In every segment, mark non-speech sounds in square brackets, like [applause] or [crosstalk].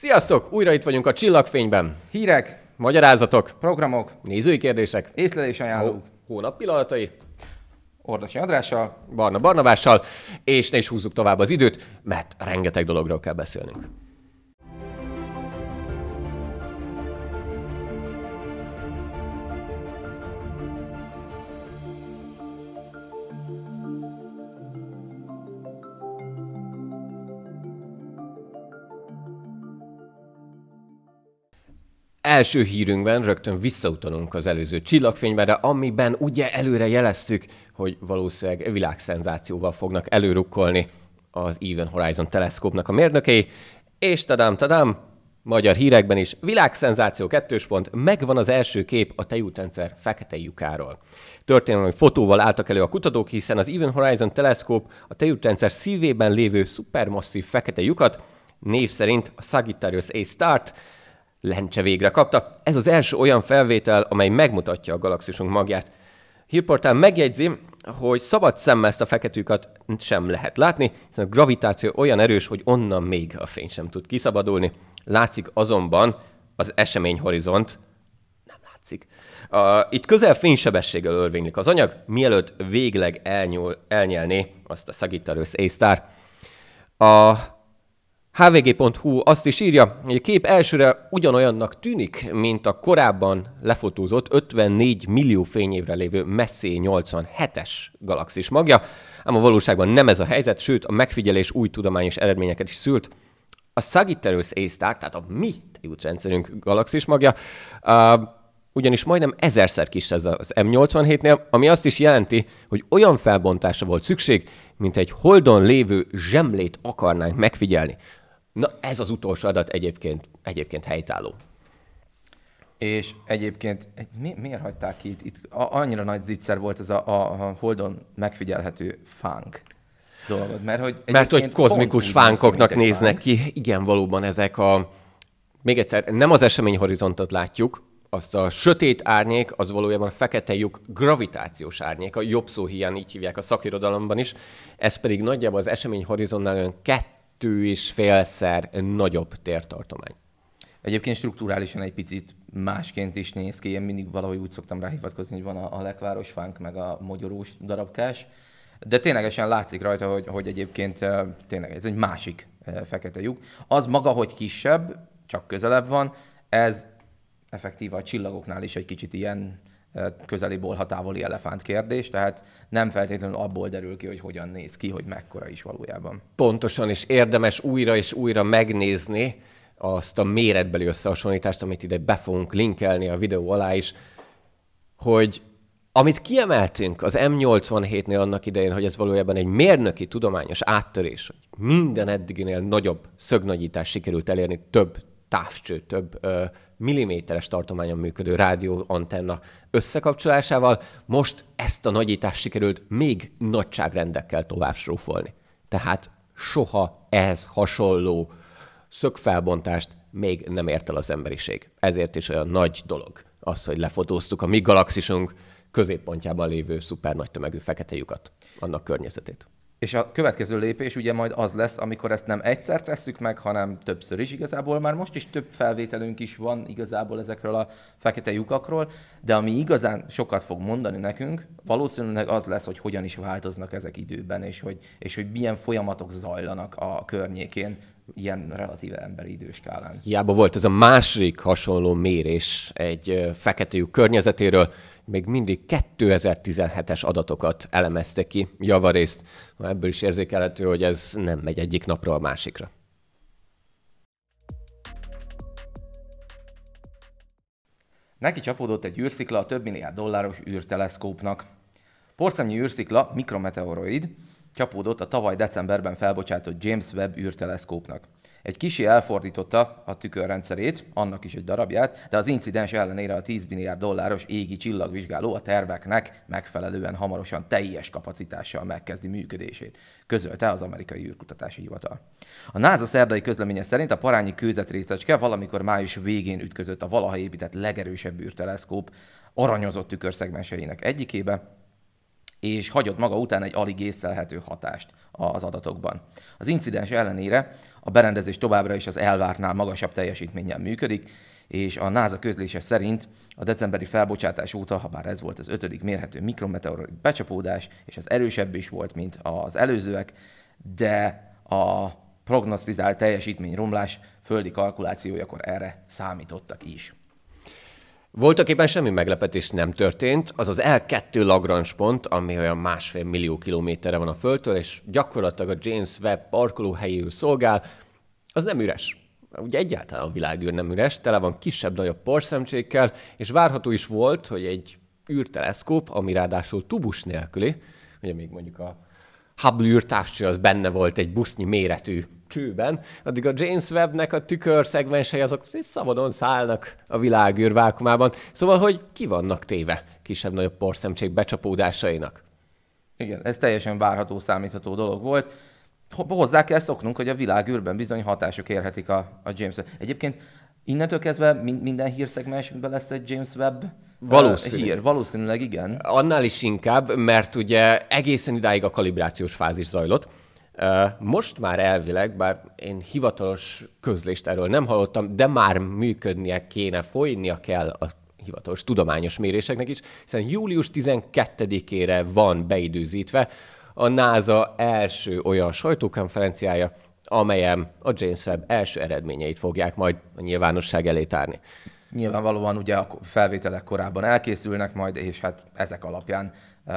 Sziasztok! Újra itt vagyunk a Csillagfényben. Hírek, Magyarázatok, programok, nézői kérdések, észlelés ajánlók, hónap pillanatai, Ordosi Andrással. Barna Barnabással, és ne is húzzuk tovább az időt, mert rengeteg dologról kell beszélnünk. Első hírünkben rögtön visszautalunk az előző csillagfényben, amiben ugye előre jeleztük, hogy valószínűleg világszenzációval fognak előrukkolni az Even Horizon teleszkópnak a mérnökei, és tadám, tadám, magyar hírekben is világszenzáció kettős pont, megvan az első kép a tejútrendszer fekete lyukáról. Történelmi fotóval álltak elő a kutatók, hiszen az Even Horizon teleszkóp a tejútrendszer szívében lévő szupermasszív fekete lyukat, név szerint a Sagittarius A Start, lencse végre kapta. Ez az első olyan felvétel, amely megmutatja a galaxisunk magját. Hírportál megjegyzi, hogy szabad szemmel ezt a feketűkat sem lehet látni, hiszen a gravitáció olyan erős, hogy onnan még a fény sem tud kiszabadulni. Látszik azonban az eseményhorizont, nem látszik. Uh, itt közel fénysebességgel örvénylik az anyag, mielőtt végleg elnyúl, elnyelné azt a Sagittarius A-star. A hvg.hu azt is írja, hogy a kép elsőre ugyanolyannak tűnik, mint a korábban lefotózott 54 millió fényévre lévő Messier 87-es galaxis magja, ám a valóságban nem ez a helyzet, sőt a megfigyelés új tudományos eredményeket is szült. A Sagittarius A-star, tehát a mi tejútrendszerünk galaxis magja, uh, ugyanis majdnem ezerszer kis ez az M87-nél, ami azt is jelenti, hogy olyan felbontásra volt szükség, mint egy holdon lévő zsemlét akarnánk megfigyelni. Na ez az utolsó adat egyébként, egyébként helytálló. És egyébként mi, miért hagyták ki itt? itt annyira nagy zicser volt ez a, a, a Holdon megfigyelhető fánk dolgot. Mert hogy, Mert, hogy kozmikus fánkoknak néznek fánk. ki. Igen, valóban ezek a... Még egyszer, nem az eseményhorizontot látjuk, azt a sötét árnyék, az valójában a fekete lyuk gravitációs árnyék, a jobb szó hiány így hívják a szakirodalomban is, ez pedig nagyjából az eseményhorizontnál olyan kettő és félszer nagyobb tértartomány. Egyébként strukturálisan egy picit másként is néz ki. Én mindig valahogy úgy szoktam rá hivatkozni, hogy van a, a lekváros fánk, meg a mogyorós darabkás. De ténylegesen látszik rajta, hogy, hogy egyébként tényleg ez egy másik fekete lyuk. Az maga, hogy kisebb, csak közelebb van, ez effektíve a csillagoknál is egy kicsit ilyen ból távoli elefánt kérdés, tehát nem feltétlenül abból derül ki, hogy hogyan néz ki, hogy mekkora is valójában. Pontosan, és érdemes újra és újra megnézni azt a méretbeli összehasonlítást, amit ide be fogunk linkelni a videó alá is, hogy amit kiemeltünk az M87-nél annak idején, hogy ez valójában egy mérnöki tudományos áttörés, hogy minden eddiginél nagyobb szögnagyítás sikerült elérni, több távcső, több ö, milliméteres tartományon működő rádióantenna összekapcsolásával, most ezt a nagyítást sikerült még nagyságrendekkel tovább srófolni. Tehát soha ez hasonló szögfelbontást még nem ért el az emberiség. Ezért is olyan nagy dolog az, hogy lefotóztuk a mi galaxisunk középpontjában lévő szuper nagy tömegű fekete lyukat, annak környezetét. És a következő lépés ugye majd az lesz, amikor ezt nem egyszer tesszük meg, hanem többször is igazából. Már most is több felvételünk is van igazából ezekről a fekete lyukakról, de ami igazán sokat fog mondani nekünk, valószínűleg az lesz, hogy hogyan is változnak ezek időben, és hogy, és hogy milyen folyamatok zajlanak a környékén, ilyen relatíve emberi időskálán. Hiába volt ez a második hasonló mérés egy fekete lyuk környezetéről, még mindig 2017-es adatokat elemezte ki javarészt. Ebből is érzékelhető, hogy ez nem megy egyik napról a másikra. Neki csapódott egy űrszikla a több milliárd dolláros űrteleszkópnak. Porszemnyi űrszikla, mikrometeoroid, csapódott a tavaly decemberben felbocsátott James Webb űrteleszkópnak. Egy kisi elfordította a tükörrendszerét, annak is egy darabját, de az incidens ellenére a 10 milliárd dolláros égi csillagvizsgáló a terveknek megfelelően hamarosan teljes kapacitással megkezdi működését, közölte az amerikai űrkutatási hivatal. A NASA szerdai közleménye szerint a parányi kőzetrészecske valamikor május végén ütközött a valaha épített legerősebb űrteleszkóp aranyozott tükörszegmenseinek egyikébe, és hagyott maga után egy alig észlelhető hatást az adatokban. Az incidens ellenére a berendezés továbbra is az elvártnál magasabb teljesítménnyel működik, és a NASA közlése szerint a decemberi felbocsátás óta, ha bár ez volt az ötödik mérhető mikrometeoroid becsapódás, és az erősebb is volt, mint az előzőek, de a prognosztizált teljesítmény romlás földi kalkulációjakor erre számítottak is. Voltak éppen semmi meglepetés nem történt, az az L2 Lagrange pont, ami olyan másfél millió kilométerre van a Földtől, és gyakorlatilag a James Webb parkolóhelyéül szolgál, az nem üres. Ugye egyáltalán a világűr nem üres, tele van kisebb-nagyobb porszemcsékkel, és várható is volt, hogy egy űrteleszkóp, ami ráadásul tubus nélküli, ugye még mondjuk a Hubble űrtávcső az benne volt egy busznyi méretű csőben, addig a James Webbnek a tükör szegmensei azok szabadon szállnak a világűr vákumában. Szóval, hogy ki vannak téve kisebb-nagyobb porszemcsék becsapódásainak. Igen, ez teljesen várható, számítható dolog volt. Hozzá kell szoknunk, hogy a világűrben bizony hatások érhetik a, a James Webb. Egyébként innentől kezdve minden hírszegmensünkben lesz egy James Webb Valószínű. hír. Valószínűleg igen. Annál is inkább, mert ugye egészen idáig a kalibrációs fázis zajlott. Most már elvileg, bár én hivatalos közlést erről nem hallottam, de már működnie kéne, folynia kell a hivatalos tudományos méréseknek is, hiszen július 12-ére van beidőzítve a NASA első olyan sajtókonferenciája, amelyen a James Webb első eredményeit fogják majd a nyilvánosság elé tárni. Nyilvánvalóan ugye a felvételek korábban elkészülnek majd, és hát ezek alapján uh,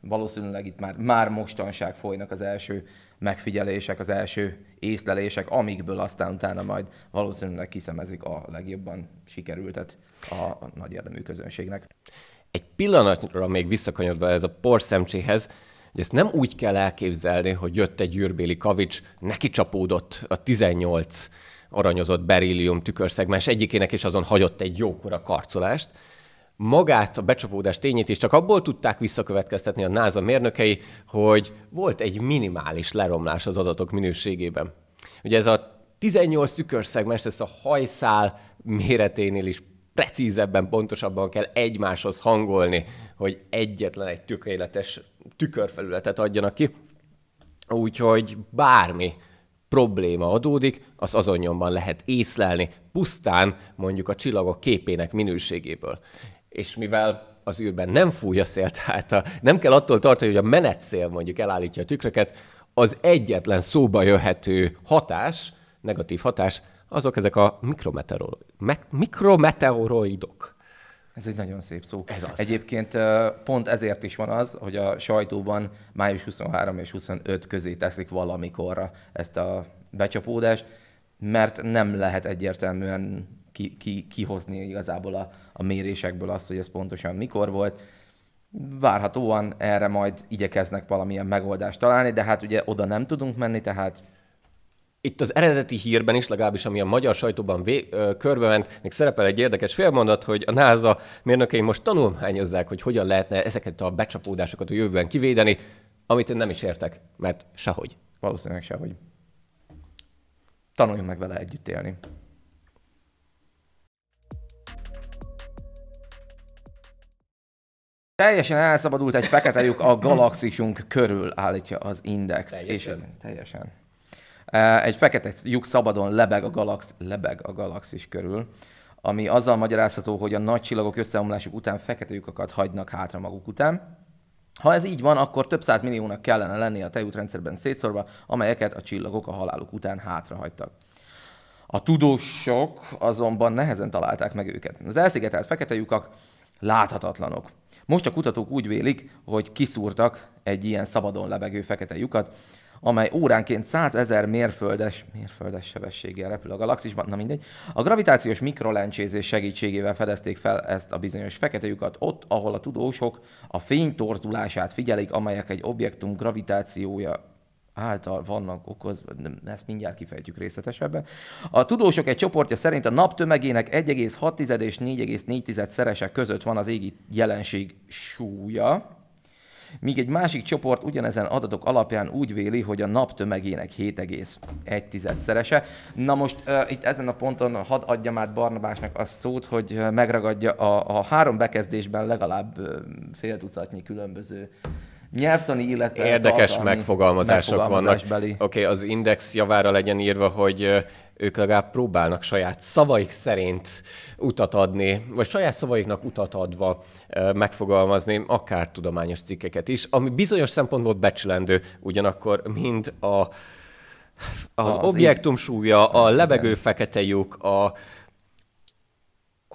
valószínűleg itt már, már mostanság folynak az első megfigyelések, az első észlelések, amikből aztán utána majd valószínűleg kiszemezik a legjobban sikerültet a, nagy érdemű közönségnek. Egy pillanatra még visszakanyodva ez a porszemcséhez, hogy ezt nem úgy kell elképzelni, hogy jött egy űrbéli kavics, neki csapódott a 18 aranyozott berillium tükörszegmens egyikének, és azon hagyott egy jókora karcolást, magát a becsapódás tényét is csak abból tudták visszakövetkeztetni a NASA mérnökei, hogy volt egy minimális leromlás az adatok minőségében. Ugye ez a 18 tükörszegmens, ezt a hajszál méreténél is precízebben, pontosabban kell egymáshoz hangolni, hogy egyetlen egy tökéletes tükörfelületet adjanak ki. Úgyhogy bármi probléma adódik, az azonnyomban lehet észlelni, pusztán mondjuk a csillagok képének minőségéből és mivel az űrben nem fúj a szél, tehát a, nem kell attól tartani, hogy a menetszél mondjuk elállítja a tükröket, az egyetlen szóba jöhető hatás, negatív hatás, azok ezek a mikrometeoroidok. Ez egy nagyon szép szó. Ez az. Egyébként pont ezért is van az, hogy a sajtóban május 23 és 25 közé teszik valamikorra ezt a becsapódást, mert nem lehet egyértelműen ki, ki, kihozni igazából a, a mérésekből azt, hogy ez pontosan mikor volt. Várhatóan erre majd igyekeznek valamilyen megoldást találni, de hát ugye oda nem tudunk menni, tehát itt az eredeti hírben is, legalábbis ami a magyar sajtóban vé, ö, körbement, még szerepel egy érdekes félmondat, hogy a NASA mérnökei most tanulmányozzák, hogy hogyan lehetne ezeket a becsapódásokat a jövőben kivédeni, amit én nem is értek, mert sehogy. Valószínűleg sehogy. Tanuljunk meg vele együtt élni. Teljesen elszabadult egy fekete lyuk a galaxisunk körül, állítja az Index. Teljesen. És, teljesen. E, egy fekete lyuk szabadon lebeg a, galax, lebeg a galaxis körül, ami azzal magyarázható, hogy a nagy csillagok összeomlásuk után fekete lyukakat hagynak hátra maguk után. Ha ez így van, akkor több száz milliónak kellene lennie a tejútrendszerben szétszorva, amelyeket a csillagok a haláluk után hátrahagytak. A tudósok azonban nehezen találták meg őket. Az elszigetelt fekete lyukak láthatatlanok. Most a kutatók úgy vélik, hogy kiszúrtak egy ilyen szabadon lebegő fekete lyukat, amely óránként 100 ezer mérföldes, mérföldes sebességgel repül a galaxisban, na mindegy. A gravitációs mikrolencsézés segítségével fedezték fel ezt a bizonyos fekete lyukat ott, ahol a tudósok a fény torzulását figyelik, amelyek egy objektum gravitációja által vannak okozva, ezt mindjárt kifejtjük részletesebben. A tudósok egy csoportja szerint a nap tömegének 1,6 és 4,4 szerese között van az égi jelenség súlya, míg egy másik csoport ugyanezen adatok alapján úgy véli, hogy a nap tömegének 7,1 szerese. Na most uh, itt ezen a ponton hadd adjam át Barnabásnak a szót, hogy megragadja a, a három bekezdésben legalább uh, fél tucatnyi különböző nyelvtani, illetve Érdekes megfogalmazások vannak. Oké, okay, az index javára legyen írva, hogy ők legalább próbálnak saját szavaik szerint utat adni, vagy saját szavaiknak utat adva megfogalmazni, akár tudományos cikkeket is, ami bizonyos szempontból becsülendő, ugyanakkor mind a, az, az objektum súlya, a lebegő fekete lyuk, a,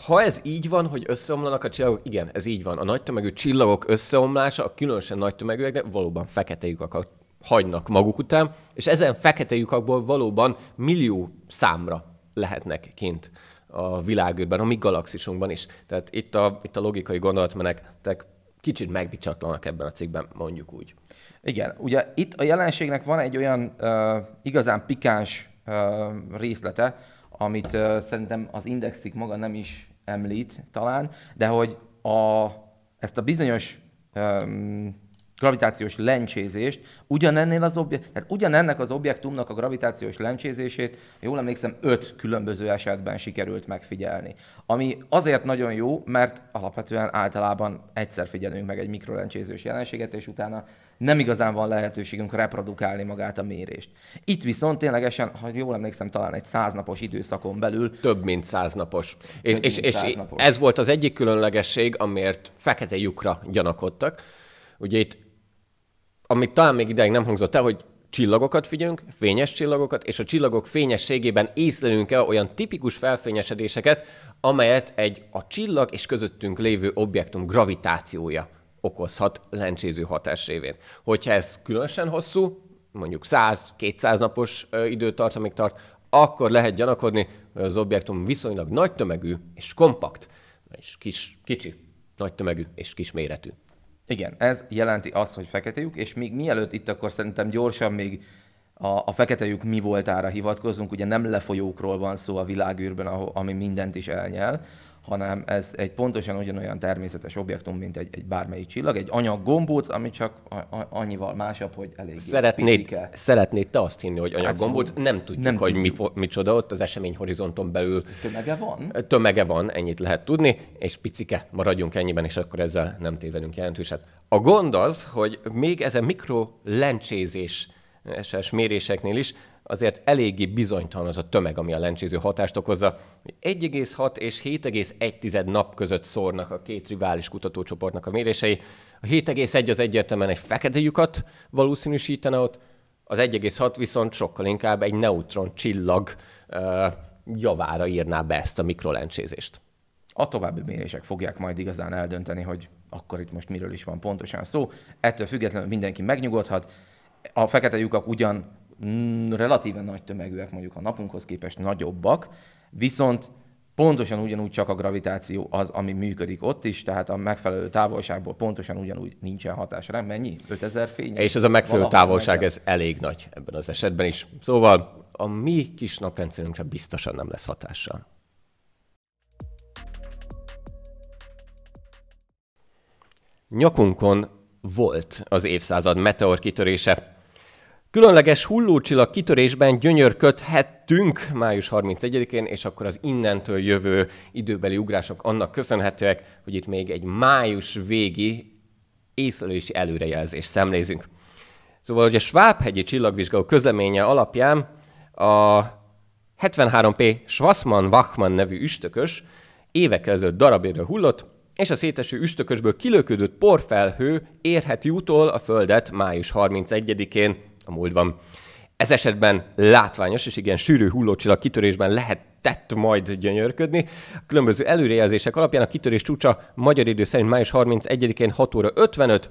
ha ez így van, hogy összeomlanak a csillagok, igen, ez így van. A nagy tömegű csillagok összeomlása, a különösen nagy tömegűek, de valóban fekete lyukakat hagynak maguk után, és ezen fekete lyukakból valóban millió számra lehetnek kint a világűrben, a mi galaxisunkban is. Tehát itt a, itt a logikai gondolatmenetek kicsit megbicsatlanak ebben a cikkben, mondjuk úgy. Igen, ugye itt a jelenségnek van egy olyan uh, igazán pikáns részlete, amit szerintem az indexik maga nem is említ talán, de hogy a, ezt a bizonyos um, gravitációs lencsézést ugyanennél az objekt, tehát ugyanennek az objektumnak a gravitációs lencsézését, jól emlékszem, öt különböző esetben sikerült megfigyelni. Ami azért nagyon jó, mert alapvetően általában egyszer figyelünk meg egy mikrolencsésős jelenséget, és utána nem igazán van lehetőségünk reprodukálni magát a mérést. Itt viszont ténylegesen, ha jól emlékszem, talán egy száznapos időszakon belül. Több mint száznapos. És, és, és száznapos. ez volt az egyik különlegesség, amiért fekete lyukra gyanakodtak. Ugye itt amit talán még ideig nem hangzott el, hogy csillagokat figyelünk, fényes csillagokat, és a csillagok fényességében észlelünk el olyan tipikus felfényesedéseket, amelyet egy a csillag és közöttünk lévő objektum gravitációja okozhat lencséző hatás révén. Hogyha ez különösen hosszú, mondjuk 100-200 napos időtartamig tart, akkor lehet gyanakodni, hogy az objektum viszonylag nagy tömegű és kompakt, és kis, kicsi, nagy tömegű és kis méretű. Igen, ez jelenti azt, hogy fekete lyuk, és még mielőtt itt akkor szerintem gyorsan még a, a fekete lyuk mi voltára hivatkozunk, ugye nem lefolyókról van szó a világűrben, ami mindent is elnyel, hanem ez egy pontosan ugyanolyan természetes objektum, mint egy, egy bármelyik csillag, egy anyag gombóc, ami csak a, a, annyival másabb, hogy elég szeretnéd, szeretnéd te azt hinni, hogy anyag gombóc, hát, nem tudjuk, nem hogy tudjuk. mi, micsoda ott az esemény horizonton belül. Tömege van? Tömege van, ennyit lehet tudni, és picike, maradjunk ennyiben, és akkor ezzel nem tévedünk jelentőset. A gond az, hogy még ezen mikro lencsézés méréseknél is azért eléggé bizonytalan az a tömeg, ami a lencséző hatást okozza. 1,6 és 7,1 nap között szórnak a két rivális kutatócsoportnak a mérései. A 7,1 az egyértelműen egy fekete lyukat valószínűsítene ott, az 1,6 viszont sokkal inkább egy neutron csillag uh, javára írná be ezt a mikrolencsézést. A további mérések fogják majd igazán eldönteni, hogy akkor itt most miről is van pontosan szó. Ettől függetlenül mindenki megnyugodhat. A fekete lyukak ugyan Mm, relatíven nagy tömegűek, mondjuk a napunkhoz képest nagyobbak, viszont pontosan ugyanúgy csak a gravitáció az, ami működik ott is, tehát a megfelelő távolságból pontosan ugyanúgy nincsen hatásra. Mennyi? 5000 fény? És ez a megfelelő távolság, ez elég nagy ebben az esetben is. Szóval a mi kis naprendszerünkre biztosan nem lesz hatással. Nyakunkon volt az évszázad meteor kitörése, Különleges hullócsillag kitörésben gyönyörködhettünk május 31-én, és akkor az innentől jövő időbeli ugrások annak köszönhetőek, hogy itt még egy május végi észlelési előrejelzést szemlézünk. Szóval, hogy a Schwab-hegyi csillagvizsgáló közleménye alapján a 73P Schwassmann-Wachmann nevű üstökös évekkel ezelőtt darabérő hullott, és a széteső üstökösből kilöködött porfelhő érheti utol a Földet május 31-én a múltban. Ez esetben látványos és igen sűrű hullócsillag kitörésben lehetett majd gyönyörködni. A különböző előrejelzések alapján a kitörés csúcsa magyar idő szerint május 31-én 6 óra 55,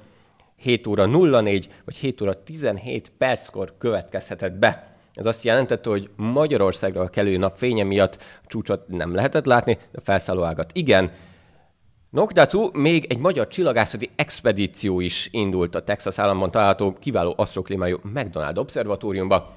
7 óra 04 vagy 7 óra 17 perckor következhetett be. Ez azt jelentette, hogy Magyarországra a kelő nap fénye miatt csúcsot nem lehetett látni, de a felszálló ágat igen, Nokdatsu még egy magyar csillagászati expedíció is indult a Texas államban található kiváló asztroklimájú McDonald Obszervatóriumba,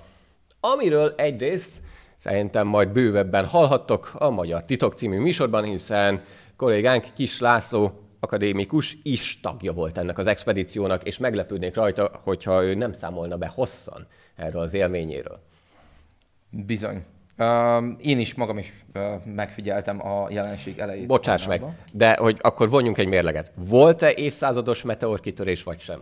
amiről egyrészt szerintem majd bővebben hallhattok a Magyar Titok című műsorban, hiszen kollégánk Kis László akadémikus is tagja volt ennek az expedíciónak, és meglepődnék rajta, hogyha ő nem számolna be hosszan erről az élményéről. Bizony. Én is magam is megfigyeltem a jelenség elejét. Bocsáss meg, de hogy akkor vonjunk egy mérleget. Volt-e évszázados meteorkitörés, vagy sem?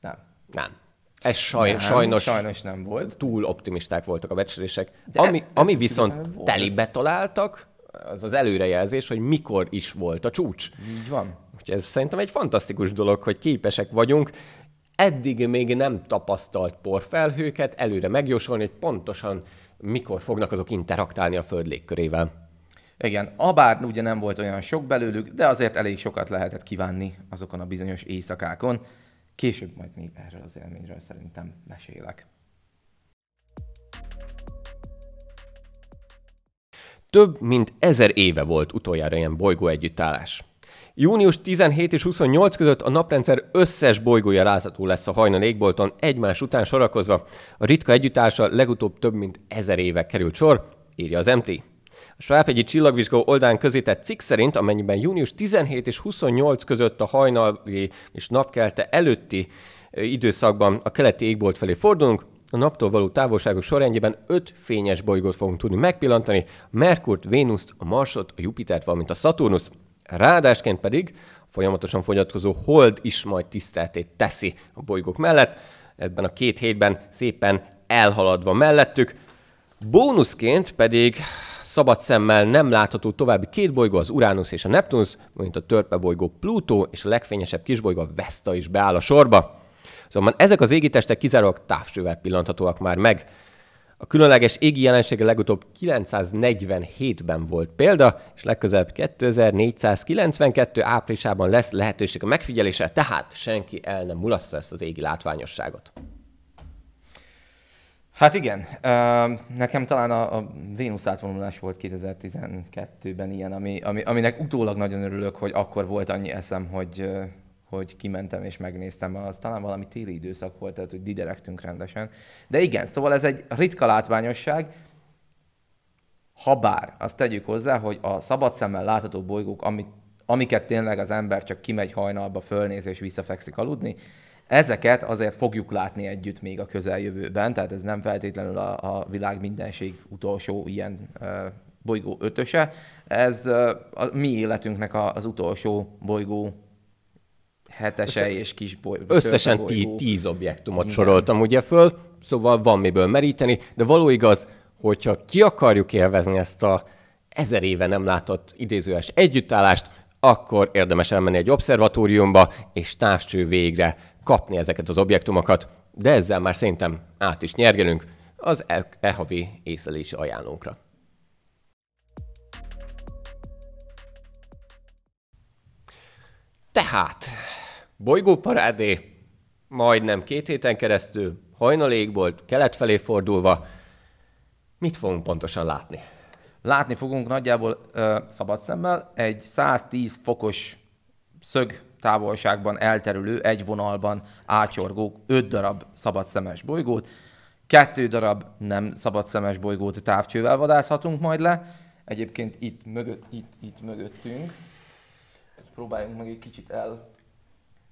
Nem. Nem. Ez saj, nem, sajnos, sajnos nem volt. túl optimisták voltak a becslések. Ami, ami viszont volt. telibe találtak, az az előrejelzés, hogy mikor is volt a csúcs. Így van. Úgyhogy ez szerintem egy fantasztikus dolog, hogy képesek vagyunk eddig még nem tapasztalt porfelhőket előre megjósolni, hogy pontosan mikor fognak azok interaktálni a Föld légkörével. Igen, abár ugye nem volt olyan sok belőlük, de azért elég sokat lehetett kívánni azokon a bizonyos éjszakákon. Később majd még erről az élményről szerintem mesélek. Több mint ezer éve volt utoljára ilyen bolygó együttállás. Június 17 és 28 között a naprendszer összes bolygója látható lesz a hajnal égbolton egymás után sorakozva. A ritka együttállása legutóbb több mint ezer éve került sor, írja az MT. A Svábhegyi csillagvizsgó oldalán közített cikk szerint, amennyiben június 17 és 28 között a hajnali és napkelte előtti időszakban a keleti égbolt felé fordulunk, a naptól való távolságok sorrendjében öt fényes bolygót fogunk tudni megpillantani, Merkurt, Vénuszt, a Marsot, a Jupitert, valamint a Saturnus. Ráadásként pedig folyamatosan fogyatkozó hold is majd tiszteltét teszi a bolygók mellett, ebben a két hétben szépen elhaladva mellettük. Bónuszként pedig szabad szemmel nem látható további két bolygó, az Uranus és a Neptunus, mint a törpe bolygó Pluto és a legfényesebb kisbolygó a Vesta is beáll a sorba. Szóval ezek az égitestek kizárólag távcsővel pillanthatóak már meg. A különleges égi jelensége legutóbb 947-ben volt példa, és legközelebb 2492 áprilisában lesz lehetőség a megfigyelésre, tehát senki el nem mulassza ezt az égi látványosságot. Hát igen, nekem talán a, a Vénusz átvonulás volt 2012-ben ilyen, ami, ami, aminek utólag nagyon örülök, hogy akkor volt annyi eszem, hogy, hogy kimentem és megnéztem, az talán valami téli időszak volt, tehát hogy diderektünk rendesen. De igen, szóval ez egy ritka látványosság, habár azt tegyük hozzá, hogy a szabad szemmel látható bolygók, amit, amiket tényleg az ember csak kimegy hajnalba, fölnéz és visszafekszik aludni, Ezeket azért fogjuk látni együtt még a közeljövőben, tehát ez nem feltétlenül a, a világ mindenség utolsó ilyen uh, bolygó ötöse, ez uh, a mi életünknek a, az utolsó bolygó hetese Össze, és kis bolygó. Összesen tí, tíz objektumot Igen. soroltam ugye föl, szóval van miből meríteni, de való igaz, hogyha ki akarjuk élvezni ezt a ezer éve nem látott idézőes együttállást, akkor érdemes elmenni egy obszervatóriumba, és távcső végre kapni ezeket az objektumokat, de ezzel már szerintem át is nyergelünk az e, e havi észlelési ajánlónkra. Tehát, bolygóparádé, majdnem két héten keresztül, hajnalégból, kelet felé fordulva, mit fogunk pontosan látni? Látni fogunk nagyjából ö, szabad szemmel egy 110 fokos szög távolságban elterülő, egy vonalban ácsorgó öt darab szabadszemes bolygót, kettő darab nem szabadszemes bolygót távcsővel vadászhatunk majd le. Egyébként itt, mögött, itt, itt mögöttünk, próbáljunk meg egy kicsit el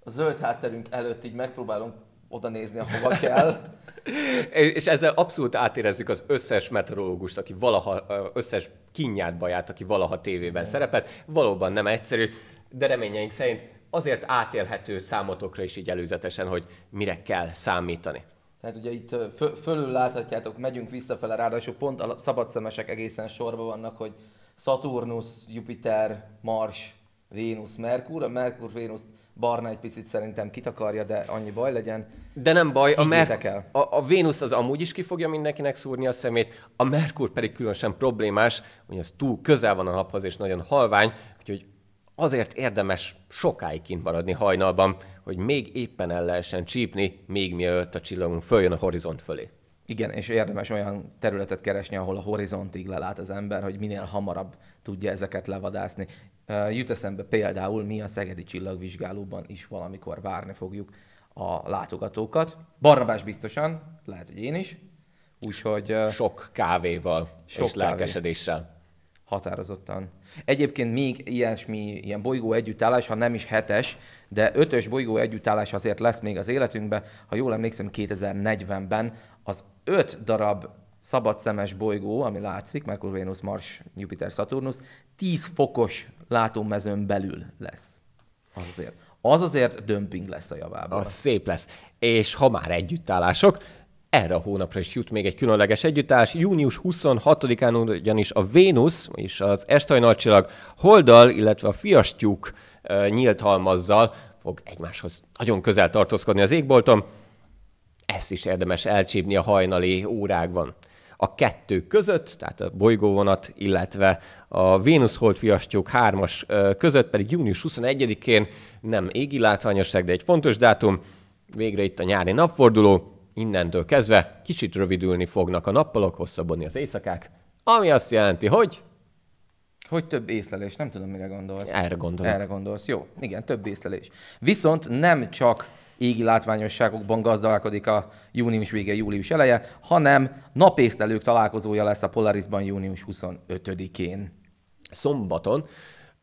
a zöld hátterünk előtt így megpróbálunk oda nézni, ahova kell. [laughs] És ezzel abszolút átérezzük az összes meteorológust, aki valaha, összes kinyát járt, aki valaha tévében szerepelt. Valóban nem egyszerű, de reményeink szerint azért átélhető számotokra is így előzetesen, hogy mire kell számítani. Tehát ugye itt fö- fölül láthatjátok, megyünk visszafele, ráadásul pont a szabadszemesek egészen sorban vannak, hogy Saturnus, Jupiter, Mars, Vénusz, Merkur. A Merkur, Vénusz barna egy picit szerintem kitakarja, de annyi baj legyen. De nem baj, a, Mer- a, a Vénusz az amúgy is ki fogja mindenkinek szúrni a szemét, a Merkur pedig különösen problémás, hogy az túl közel van a naphoz és nagyon halvány, úgyhogy azért érdemes sokáig kint maradni hajnalban, hogy még éppen el lehessen csípni, még mielőtt a csillagunk följön a horizont fölé. Igen, és érdemes olyan területet keresni, ahol a horizontig lelát az ember, hogy minél hamarabb tudja ezeket levadászni. Jut eszembe például, mi a Szegedi Csillagvizsgálóban is valamikor várni fogjuk a látogatókat. Barnabás biztosan, lehet, hogy én is. Úgyhogy... Sok kávéval sok és kávé. lelkesedéssel. Határozottan. Egyébként még ilyesmi, ilyen bolygó együttállás, ha nem is hetes, de ötös bolygó együttállás azért lesz még az életünkben. Ha jól emlékszem, 2040-ben az öt darab szabadszemes bolygó, ami látszik, Merkur, Venus, Mars, Jupiter, Saturnus, 10 fokos látómezőn belül lesz. Azért. az azért dömping lesz a javában. Az szép lesz. És ha már együttállások, erre a hónapra is jut még egy különleges együttállás. Június 26-án ugyanis a Vénusz és az Estajnalcsillag Holdal, illetve a Fiastyúk nyílt halmazzal fog egymáshoz nagyon közel tartózkodni az égbolton. Ezt is érdemes elcsípni a hajnali órákban. A kettő között, tehát a bolygóvonat, illetve a Vénusz Hold fiastyúk hármas között pedig június 21-én nem égi látványosság, de egy fontos dátum, végre itt a nyári napforduló, innentől kezdve kicsit rövidülni fognak a nappalok, hosszabbodni az éjszakák, ami azt jelenti, hogy hogy több észlelés, nem tudom, mire gondolsz. Erre gondolok. Erre gondolsz, jó. Igen, több észlelés. Viszont nem csak égi látványosságokban gazdálkodik a június vége, július eleje, hanem napészlelők találkozója lesz a Polarisban június 25-én. Szombaton.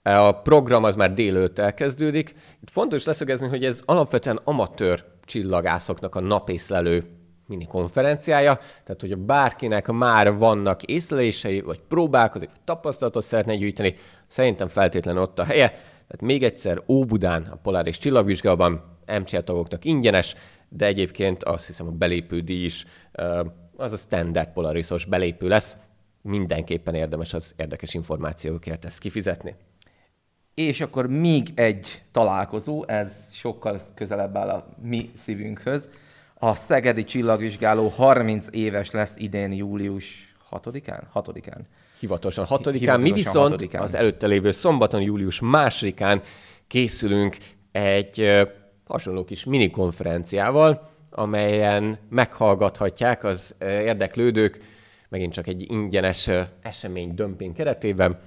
A program az már délőtt elkezdődik. Itt fontos leszögezni, hogy ez alapvetően amatőr csillagászoknak a napészlelő mini konferenciája, tehát hogyha bárkinek már vannak észlelései, vagy próbálkozik, vagy tapasztalatot szeretne gyűjteni, szerintem feltétlenül ott a helye. Tehát még egyszer Óbudán, a Poláris Csillagvizsgában MCL tagoknak ingyenes, de egyébként azt hiszem a belépő díj is az a standard Polarisos belépő lesz. Mindenképpen érdemes az érdekes információkért ezt kifizetni. És akkor még egy találkozó, ez sokkal közelebb áll a mi szívünkhöz. A Szegedi Csillagvizsgáló 30 éves lesz idén július 6-án? 6-án. Hivatalosan 6-án. Hivatalosan mi viszont 6-án. az előtte lévő szombaton, július 2-án készülünk egy hasonló kis mini konferenciával, amelyen meghallgathatják az érdeklődők, megint csak egy ingyenes esemény dömping keretében,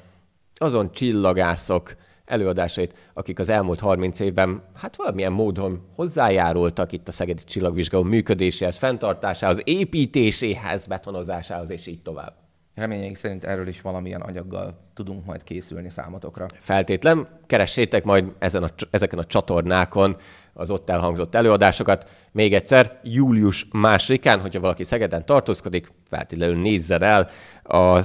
azon csillagászok előadásait, akik az elmúlt 30 évben hát valamilyen módon hozzájárultak itt a Szegedi Csillagvizsgáló működéséhez, fenntartásához, építéséhez, betonozásához, és így tovább. Reményeink szerint erről is valamilyen anyaggal tudunk majd készülni számotokra. Feltétlen, keressétek majd ezen a, ezeken a csatornákon az ott elhangzott előadásokat. Még egyszer, július másodikán, hogyha valaki Szegeden tartózkodik, feltétlenül nézzen el a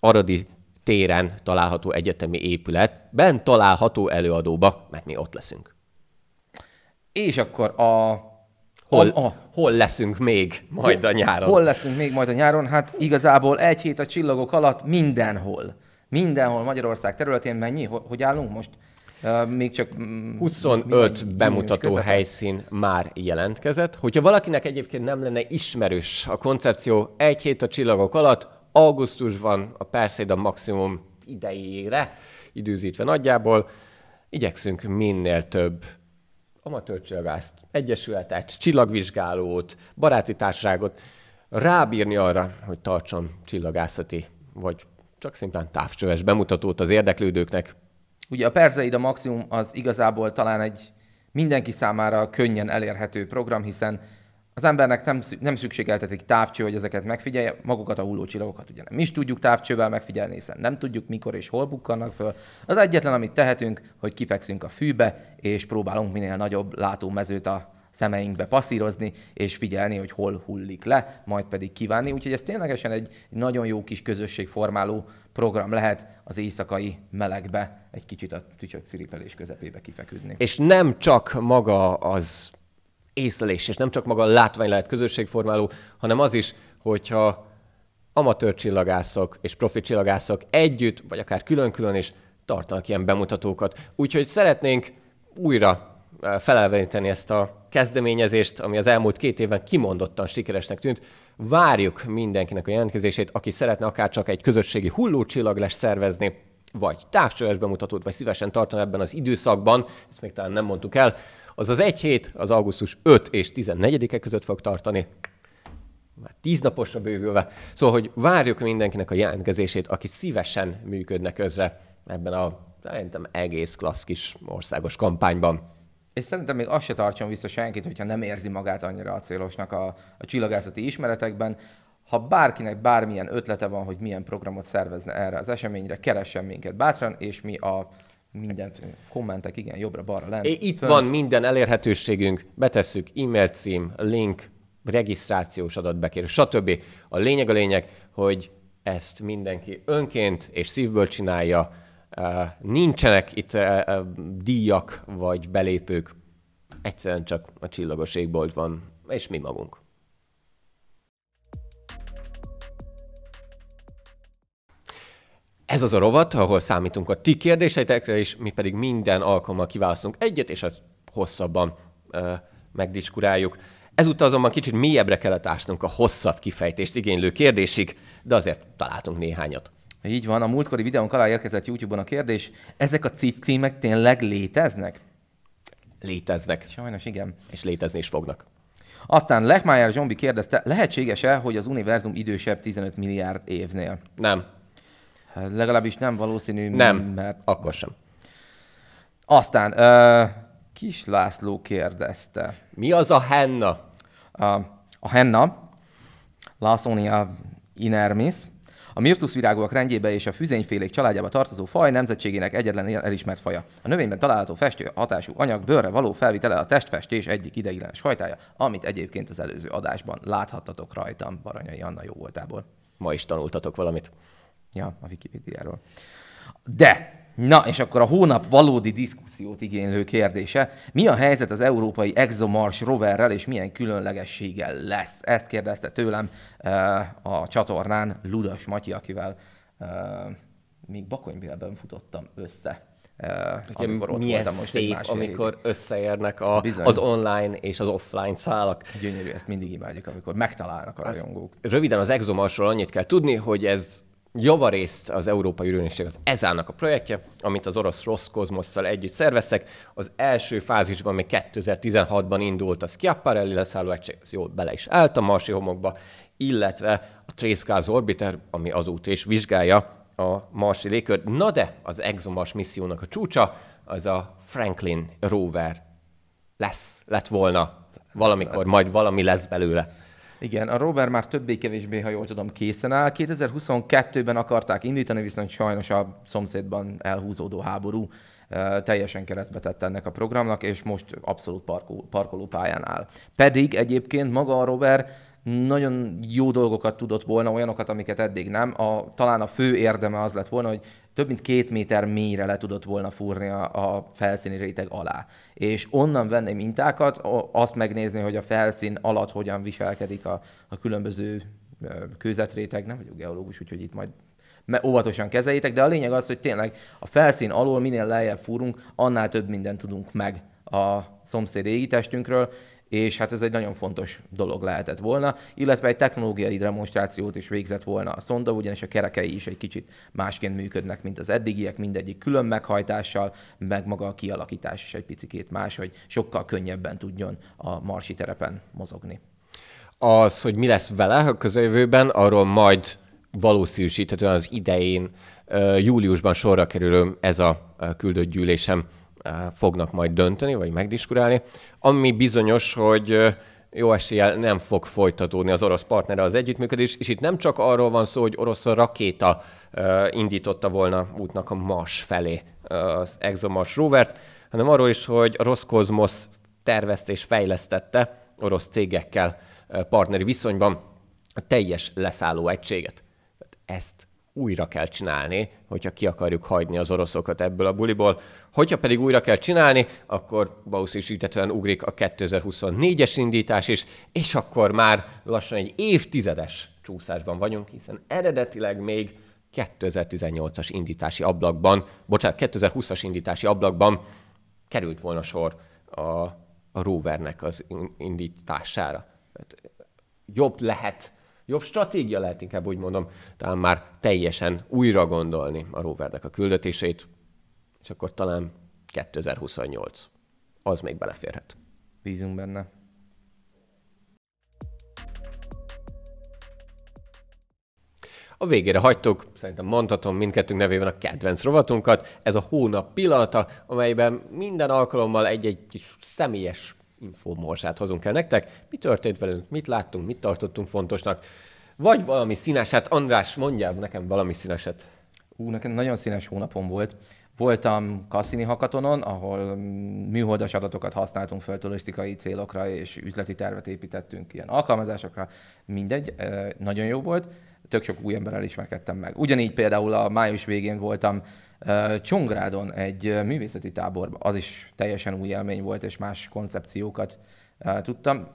Aradi téren található egyetemi épületben található előadóba, mert mi ott leszünk. És akkor a Hol, a, a, hol leszünk még majd a nyáron? Hol leszünk még majd a nyáron? Hát igazából egy hét a csillagok alatt mindenhol. Mindenhol Magyarország területén mennyi? Hogy állunk most? Még csak... 25 mi, mi, bemutató helyszín már jelentkezett. Hogyha valakinek egyébként nem lenne ismerős a koncepció, egy hét a csillagok alatt, augusztusban a Perseid maximum idejére, időzítve nagyjából, igyekszünk minél több amatőr csillagászt, egyesületet, csillagvizsgálót, baráti társaságot rábírni arra, hogy tartson csillagászati, vagy csak szimplán távcsöves bemutatót az érdeklődőknek. Ugye a Perseid maximum az igazából talán egy mindenki számára könnyen elérhető program, hiszen az embernek nem, nem szükségeltetik távcső, hogy ezeket megfigyelje, magukat a hullócsillagokat ugye nem is tudjuk távcsővel megfigyelni, hiszen nem tudjuk mikor és hol bukkannak föl. Az egyetlen, amit tehetünk, hogy kifekszünk a fűbe, és próbálunk minél nagyobb látómezőt a szemeinkbe passzírozni, és figyelni, hogy hol hullik le, majd pedig kívánni. Úgyhogy ez ténylegesen egy nagyon jó kis közösségformáló program lehet az éjszakai melegbe egy kicsit a tücsök ciripelés közepébe kifeküdni. És nem csak maga az észlelés, és nem csak maga a látvány lehet közösségformáló, hanem az is, hogyha amatőr csillagászok és profi csillagászok együtt, vagy akár külön-külön is tartanak ilyen bemutatókat. Úgyhogy szeretnénk újra felelveníteni ezt a kezdeményezést, ami az elmúlt két évben kimondottan sikeresnek tűnt. Várjuk mindenkinek a jelentkezését, aki szeretne akár csak egy közösségi hullócsillaglás szervezni, vagy távcsöves bemutatót, vagy szívesen tartani ebben az időszakban, ezt még talán nem mondtuk el, az az egy hét, az augusztus 5 és 14-e között fog tartani, már tíz naposra bővülve. Szóval, hogy várjuk mindenkinek a jelentkezését, aki szívesen működnek közre ebben a szerintem egész klassz kis országos kampányban. És szerintem még azt se tartson vissza senkit, hogyha nem érzi magát annyira a célosnak a, a csillagászati ismeretekben. Ha bárkinek bármilyen ötlete van, hogy milyen programot szervezne erre az eseményre, keressen minket bátran, és mi a minden kommentek, igen, jobbra-balra lent. Itt fönt. van minden elérhetőségünk, betesszük e-mail cím, link, regisztrációs adatbekérő, stb. A lényeg a lényeg, hogy ezt mindenki önként és szívből csinálja, Nincsenek itt díjak vagy belépők, egyszerűen csak a csillagos égbolt van, és mi magunk. Ez az a rovat, ahol számítunk a ti kérdéseitekre, és mi pedig minden alkalommal kiválasztunk egyet, és azt hosszabban ö, megdiskuráljuk. Ezúttal azonban kicsit mélyebbre kellett ásnunk a hosszabb kifejtést igénylő kérdésig, de azért találtunk néhányat. Így van, a múltkori videónk alá érkezett YouTube-on a kérdés, ezek a címek tényleg léteznek? Léteznek. Sajnos igen. És létezni is fognak. Aztán Lechmeyer Zsombi kérdezte, lehetséges-e, hogy az univerzum idősebb 15 milliárd évnél? Nem. Hát legalábbis nem valószínű, Nem, mert... akkor sem. Aztán uh, Kis László kérdezte. Mi az a henna? A, a henna, Lawsonia inermis, a mirtus virágúak rendjébe és a füzényfélék családjába tartozó faj nemzetségének egyetlen elismert faja. A növényben található festő hatású anyag bőrre való felvitele a testfestés egyik ideiglenes fajtája, amit egyébként az előző adásban láthattatok rajtam Baranyai Anna jó voltából. Ma is tanultatok valamit. Ja, a Wikipédiáról. De, na, és akkor a hónap valódi diszkusziót igénylő kérdése. Mi a helyzet az európai ExoMars roverrel, és milyen különlegességgel lesz? Ezt kérdezte tőlem uh, a csatornán Ludas Matyi, akivel uh, még Bakonybélben futottam össze. Uh, amikor ott milyen voltam most szép, amikor évig. összeérnek a, az online és az offline szálak. Gyönyörű, ezt mindig imádjuk, amikor megtalálnak a rajongók. Röviden az ExoMarsról annyit kell tudni, hogy ez javarészt az Európai Űrügynökség az ESA-nak a projektje, amit az orosz Roszkozmosszal együtt szerveztek. Az első fázisban még 2016-ban indult a Schiaparelli leszálló egység, ez jól bele is állt a marsi homokba, illetve a Trace Orbiter, ami azóta is vizsgálja a marsi légkört. Na de az ExoMars missziónak a csúcsa az a Franklin rover lesz, lett volna valamikor, majd valami lesz belőle. Igen, a rover már többé-kevésbé, ha jól tudom, készen áll. 2022-ben akarták indítani, viszont sajnos a szomszédban elhúzódó háború teljesen keresztbe tett ennek a programnak, és most abszolút parkol, parkolópályán áll. Pedig egyébként maga a rover nagyon jó dolgokat tudott volna, olyanokat, amiket eddig nem. A, talán a fő érdeme az lett volna, hogy több mint két méter mélyre le tudott volna fúrni a, a felszíni réteg alá. És onnan venni mintákat, azt megnézni, hogy a felszín alatt hogyan viselkedik a, a különböző kőzetréteg, nem vagyok geológus, úgyhogy itt majd óvatosan kezeljétek, de a lényeg az, hogy tényleg a felszín alól minél lejjebb fúrunk, annál több mindent tudunk meg a szomszéd égitestünkről, és hát ez egy nagyon fontos dolog lehetett volna, illetve egy technológiai demonstrációt is végzett volna a szonda, ugyanis a kerekei is egy kicsit másként működnek, mint az eddigiek, mindegyik külön meghajtással, meg maga a kialakítás is egy picit más, hogy sokkal könnyebben tudjon a marsi terepen mozogni. Az, hogy mi lesz vele a közeljövőben, arról majd valószínűsíthetően az idején, júliusban sorra kerülő ez a küldött gyűlésem fognak majd dönteni, vagy megdiskurálni. Ami bizonyos, hogy jó eséllyel nem fog folytatódni az orosz partnere az együttműködés, és itt nem csak arról van szó, hogy orosz rakéta indította volna útnak a Mars felé az ExoMars rovert, hanem arról is, hogy a Roszkozmosz tervezte és fejlesztette orosz cégekkel partneri viszonyban a teljes leszálló egységet. Ezt újra kell csinálni, hogyha ki akarjuk hagyni az oroszokat ebből a buliból. Hogyha pedig újra kell csinálni, akkor valószínűsítetően ugrik a 2024-es indítás is, és akkor már lassan egy évtizedes csúszásban vagyunk, hiszen eredetileg még 2018-as indítási ablakban, bocsánat, 2020-as indítási ablakban került volna sor a, a rovernek az indítására. Jobb lehet jobb stratégia lehet, inkább úgy mondom, talán már teljesen újra gondolni a rovernek a küldetését, és akkor talán 2028. Az még beleférhet. Bízunk benne. A végére hagytuk, szerintem mondhatom mindkettőnk nevében a kedvenc rovatunkat. Ez a hónap pillanata, amelyben minden alkalommal egy-egy kis személyes infomorzsát hozunk el nektek. Mi történt velünk, mit láttunk, mit tartottunk fontosnak. Vagy valami színeset. András, mondjál nekem valami színeset. Ú, nekem nagyon színes hónapom volt. Voltam Cassini Hakatonon, ahol műholdas adatokat használtunk fel turisztikai célokra, és üzleti tervet építettünk ilyen alkalmazásokra. Mindegy, nagyon jó volt. tök sok új emberrel ismerkedtem meg. Ugyanígy például a május végén voltam Csongrádon egy művészeti táborban. Az is teljesen új élmény volt, és más koncepciókat tudtam.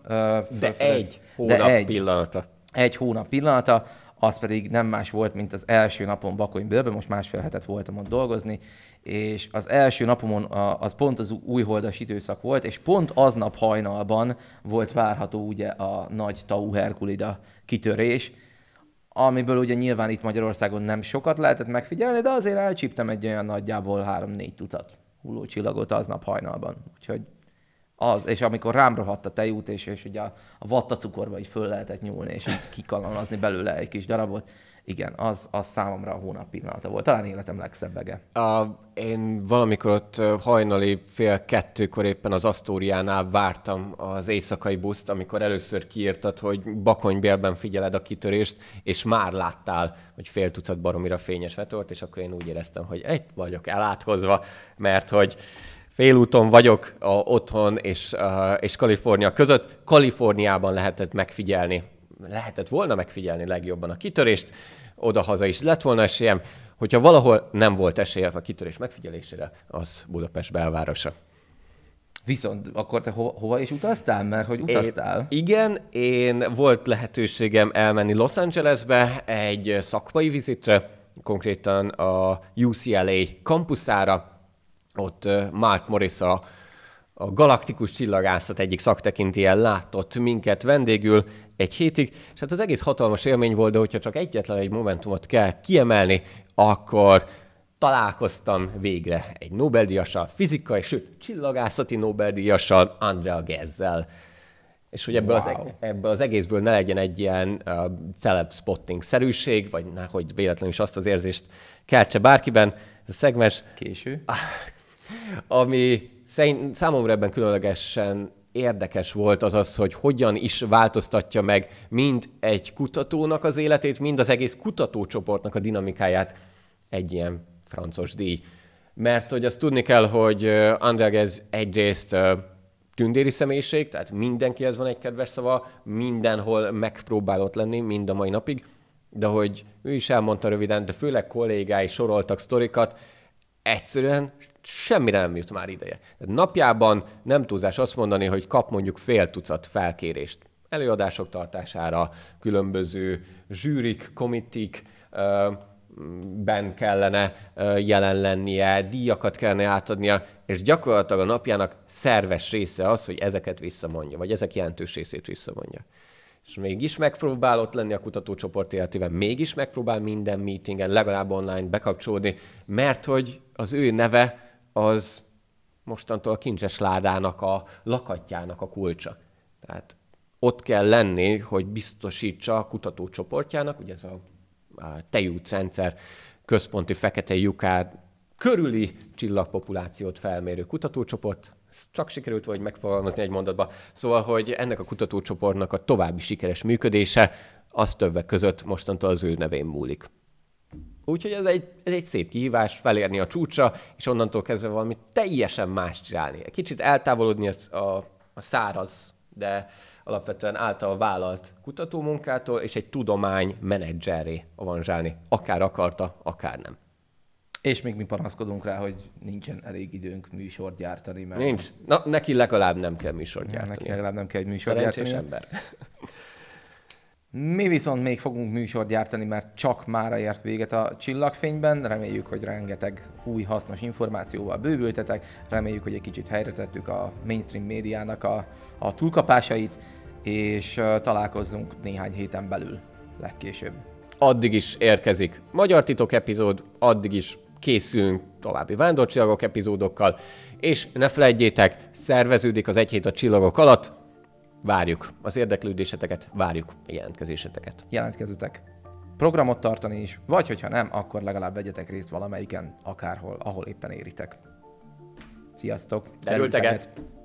De egy hónap De egy, pillanata. Egy hónap pillanata, az pedig nem más volt, mint az első napon Bakonybélben, most másfél hetet voltam ott dolgozni, és az első napomon az pont az újholdas időszak volt, és pont aznap hajnalban volt várható ugye a nagy Tau Herkulida kitörés, amiből ugye nyilván itt Magyarországon nem sokat lehetett megfigyelni, de azért elcsíptem egy olyan nagyjából három-négy tucat hullócsillagot aznap hajnalban. Úgyhogy az, és amikor rám rohadt a tejút, és, és ugye a, a vattacukorba így föl lehetett nyúlni, és így kikalanazni belőle egy kis darabot, igen, az, az számomra a hónap pillanata volt. Talán életem legszebbege. A, én valamikor ott hajnali fél kettőkor éppen az Asztóriánál vártam az éjszakai buszt, amikor először kiírtad, hogy bakonybélben figyeled a kitörést, és már láttál, hogy fél tucat baromira fényes vetort, és akkor én úgy éreztem, hogy egy vagyok elátkozva, mert hogy félúton vagyok a, otthon és, és Kalifornia között. Kaliforniában lehetett megfigyelni, lehetett volna megfigyelni legjobban a kitörést, oda-haza is lett volna esélyem. Hogyha valahol nem volt esélyem a kitörés megfigyelésére, az Budapest belvárosa. Viszont akkor te hova, hova is utaztál? Mert hogy utaztál? Én, igen, én volt lehetőségem elmenni Los Angelesbe egy szakmai vizitre, konkrétan a UCLA kampuszára, ott Mark Morris a, a galaktikus csillagászat egyik szaktekintélyen látott minket vendégül egy hétig, és hát az egész hatalmas élmény volt, de hogyha csak egyetlen egy momentumot kell kiemelni, akkor találkoztam végre egy Nobel-díjassal, fizikai, sőt, csillagászati Nobel-díjassal, Andrea Gezzel. És hogy ebből, wow. az, ebből az egészből ne legyen egy ilyen uh, celeb spotting-szerűség, vagy nehogy véletlenül is azt az érzést keltse bárkiben, a szegmes... Késő. Ah, ami számomra ebben különlegesen érdekes volt az az, hogy hogyan is változtatja meg mind egy kutatónak az életét, mind az egész kutatócsoportnak a dinamikáját egy ilyen francos díj. Mert hogy azt tudni kell, hogy András egyrészt tündéri személyiség, tehát mindenkihez van egy kedves szava, mindenhol megpróbálott lenni, mind a mai napig, de hogy ő is elmondta röviden, de főleg kollégái soroltak sztorikat, egyszerűen semmire nem jut már ideje. Tehát napjában nem túlzás azt mondani, hogy kap mondjuk fél tucat felkérést előadások tartására, különböző zsűrik, komitik, ben kellene jelen lennie, díjakat kellene átadnia, és gyakorlatilag a napjának szerves része az, hogy ezeket visszamondja, vagy ezek jelentős részét visszamondja. És mégis megpróbál ott lenni a kutatócsoport életében, mégis megpróbál minden meetingen, legalább online bekapcsolódni, mert hogy az ő neve az mostantól a kincses ládának, a lakatjának a kulcsa. Tehát ott kell lenni, hogy biztosítsa a kutatócsoportjának, ugye ez a, a tejút központi fekete lyukár körüli csillagpopulációt felmérő kutatócsoport, csak sikerült vagy megfogalmazni egy mondatba. Szóval, hogy ennek a kutatócsoportnak a további sikeres működése, az többek között mostantól az ő nevén múlik. Úgyhogy ez egy, ez egy szép kihívás felérni a csúcsra, és onnantól kezdve valami teljesen más csinálni. Kicsit eltávolodni a, a, a száraz, de alapvetően által vállalt kutatómunkától, és egy tudomány menedzseré avanzsálni. Akár akarta, akár nem. És még mi panaszkodunk rá, hogy nincsen elég időnk műsort gyártani. Mert... Nincs. Na, neki legalább nem kell műsort gyártani. Neki legalább nem kell egy műsort Szerencsés gyártani. ember. [laughs] Mi viszont még fogunk műsort gyártani, mert csak mára ért véget a csillagfényben. Reméljük, hogy rengeteg új hasznos információval bővültetek. Reméljük, hogy egy kicsit helyre tettük a mainstream médiának a, a túlkapásait, és találkozzunk néhány héten belül legkésőbb. Addig is érkezik Magyar Titok epizód, addig is készülünk további vándorcsillagok epizódokkal, és ne felejtjétek, szerveződik az egy hét a csillagok alatt, Várjuk az érdeklődéseteket, várjuk jelentkezéseteket. Jelentkezzetek programot tartani is, vagy hogyha nem, akkor legalább vegyetek részt valamelyiken, akárhol, ahol éppen éritek. Sziasztok! Derülteget! Derülteget.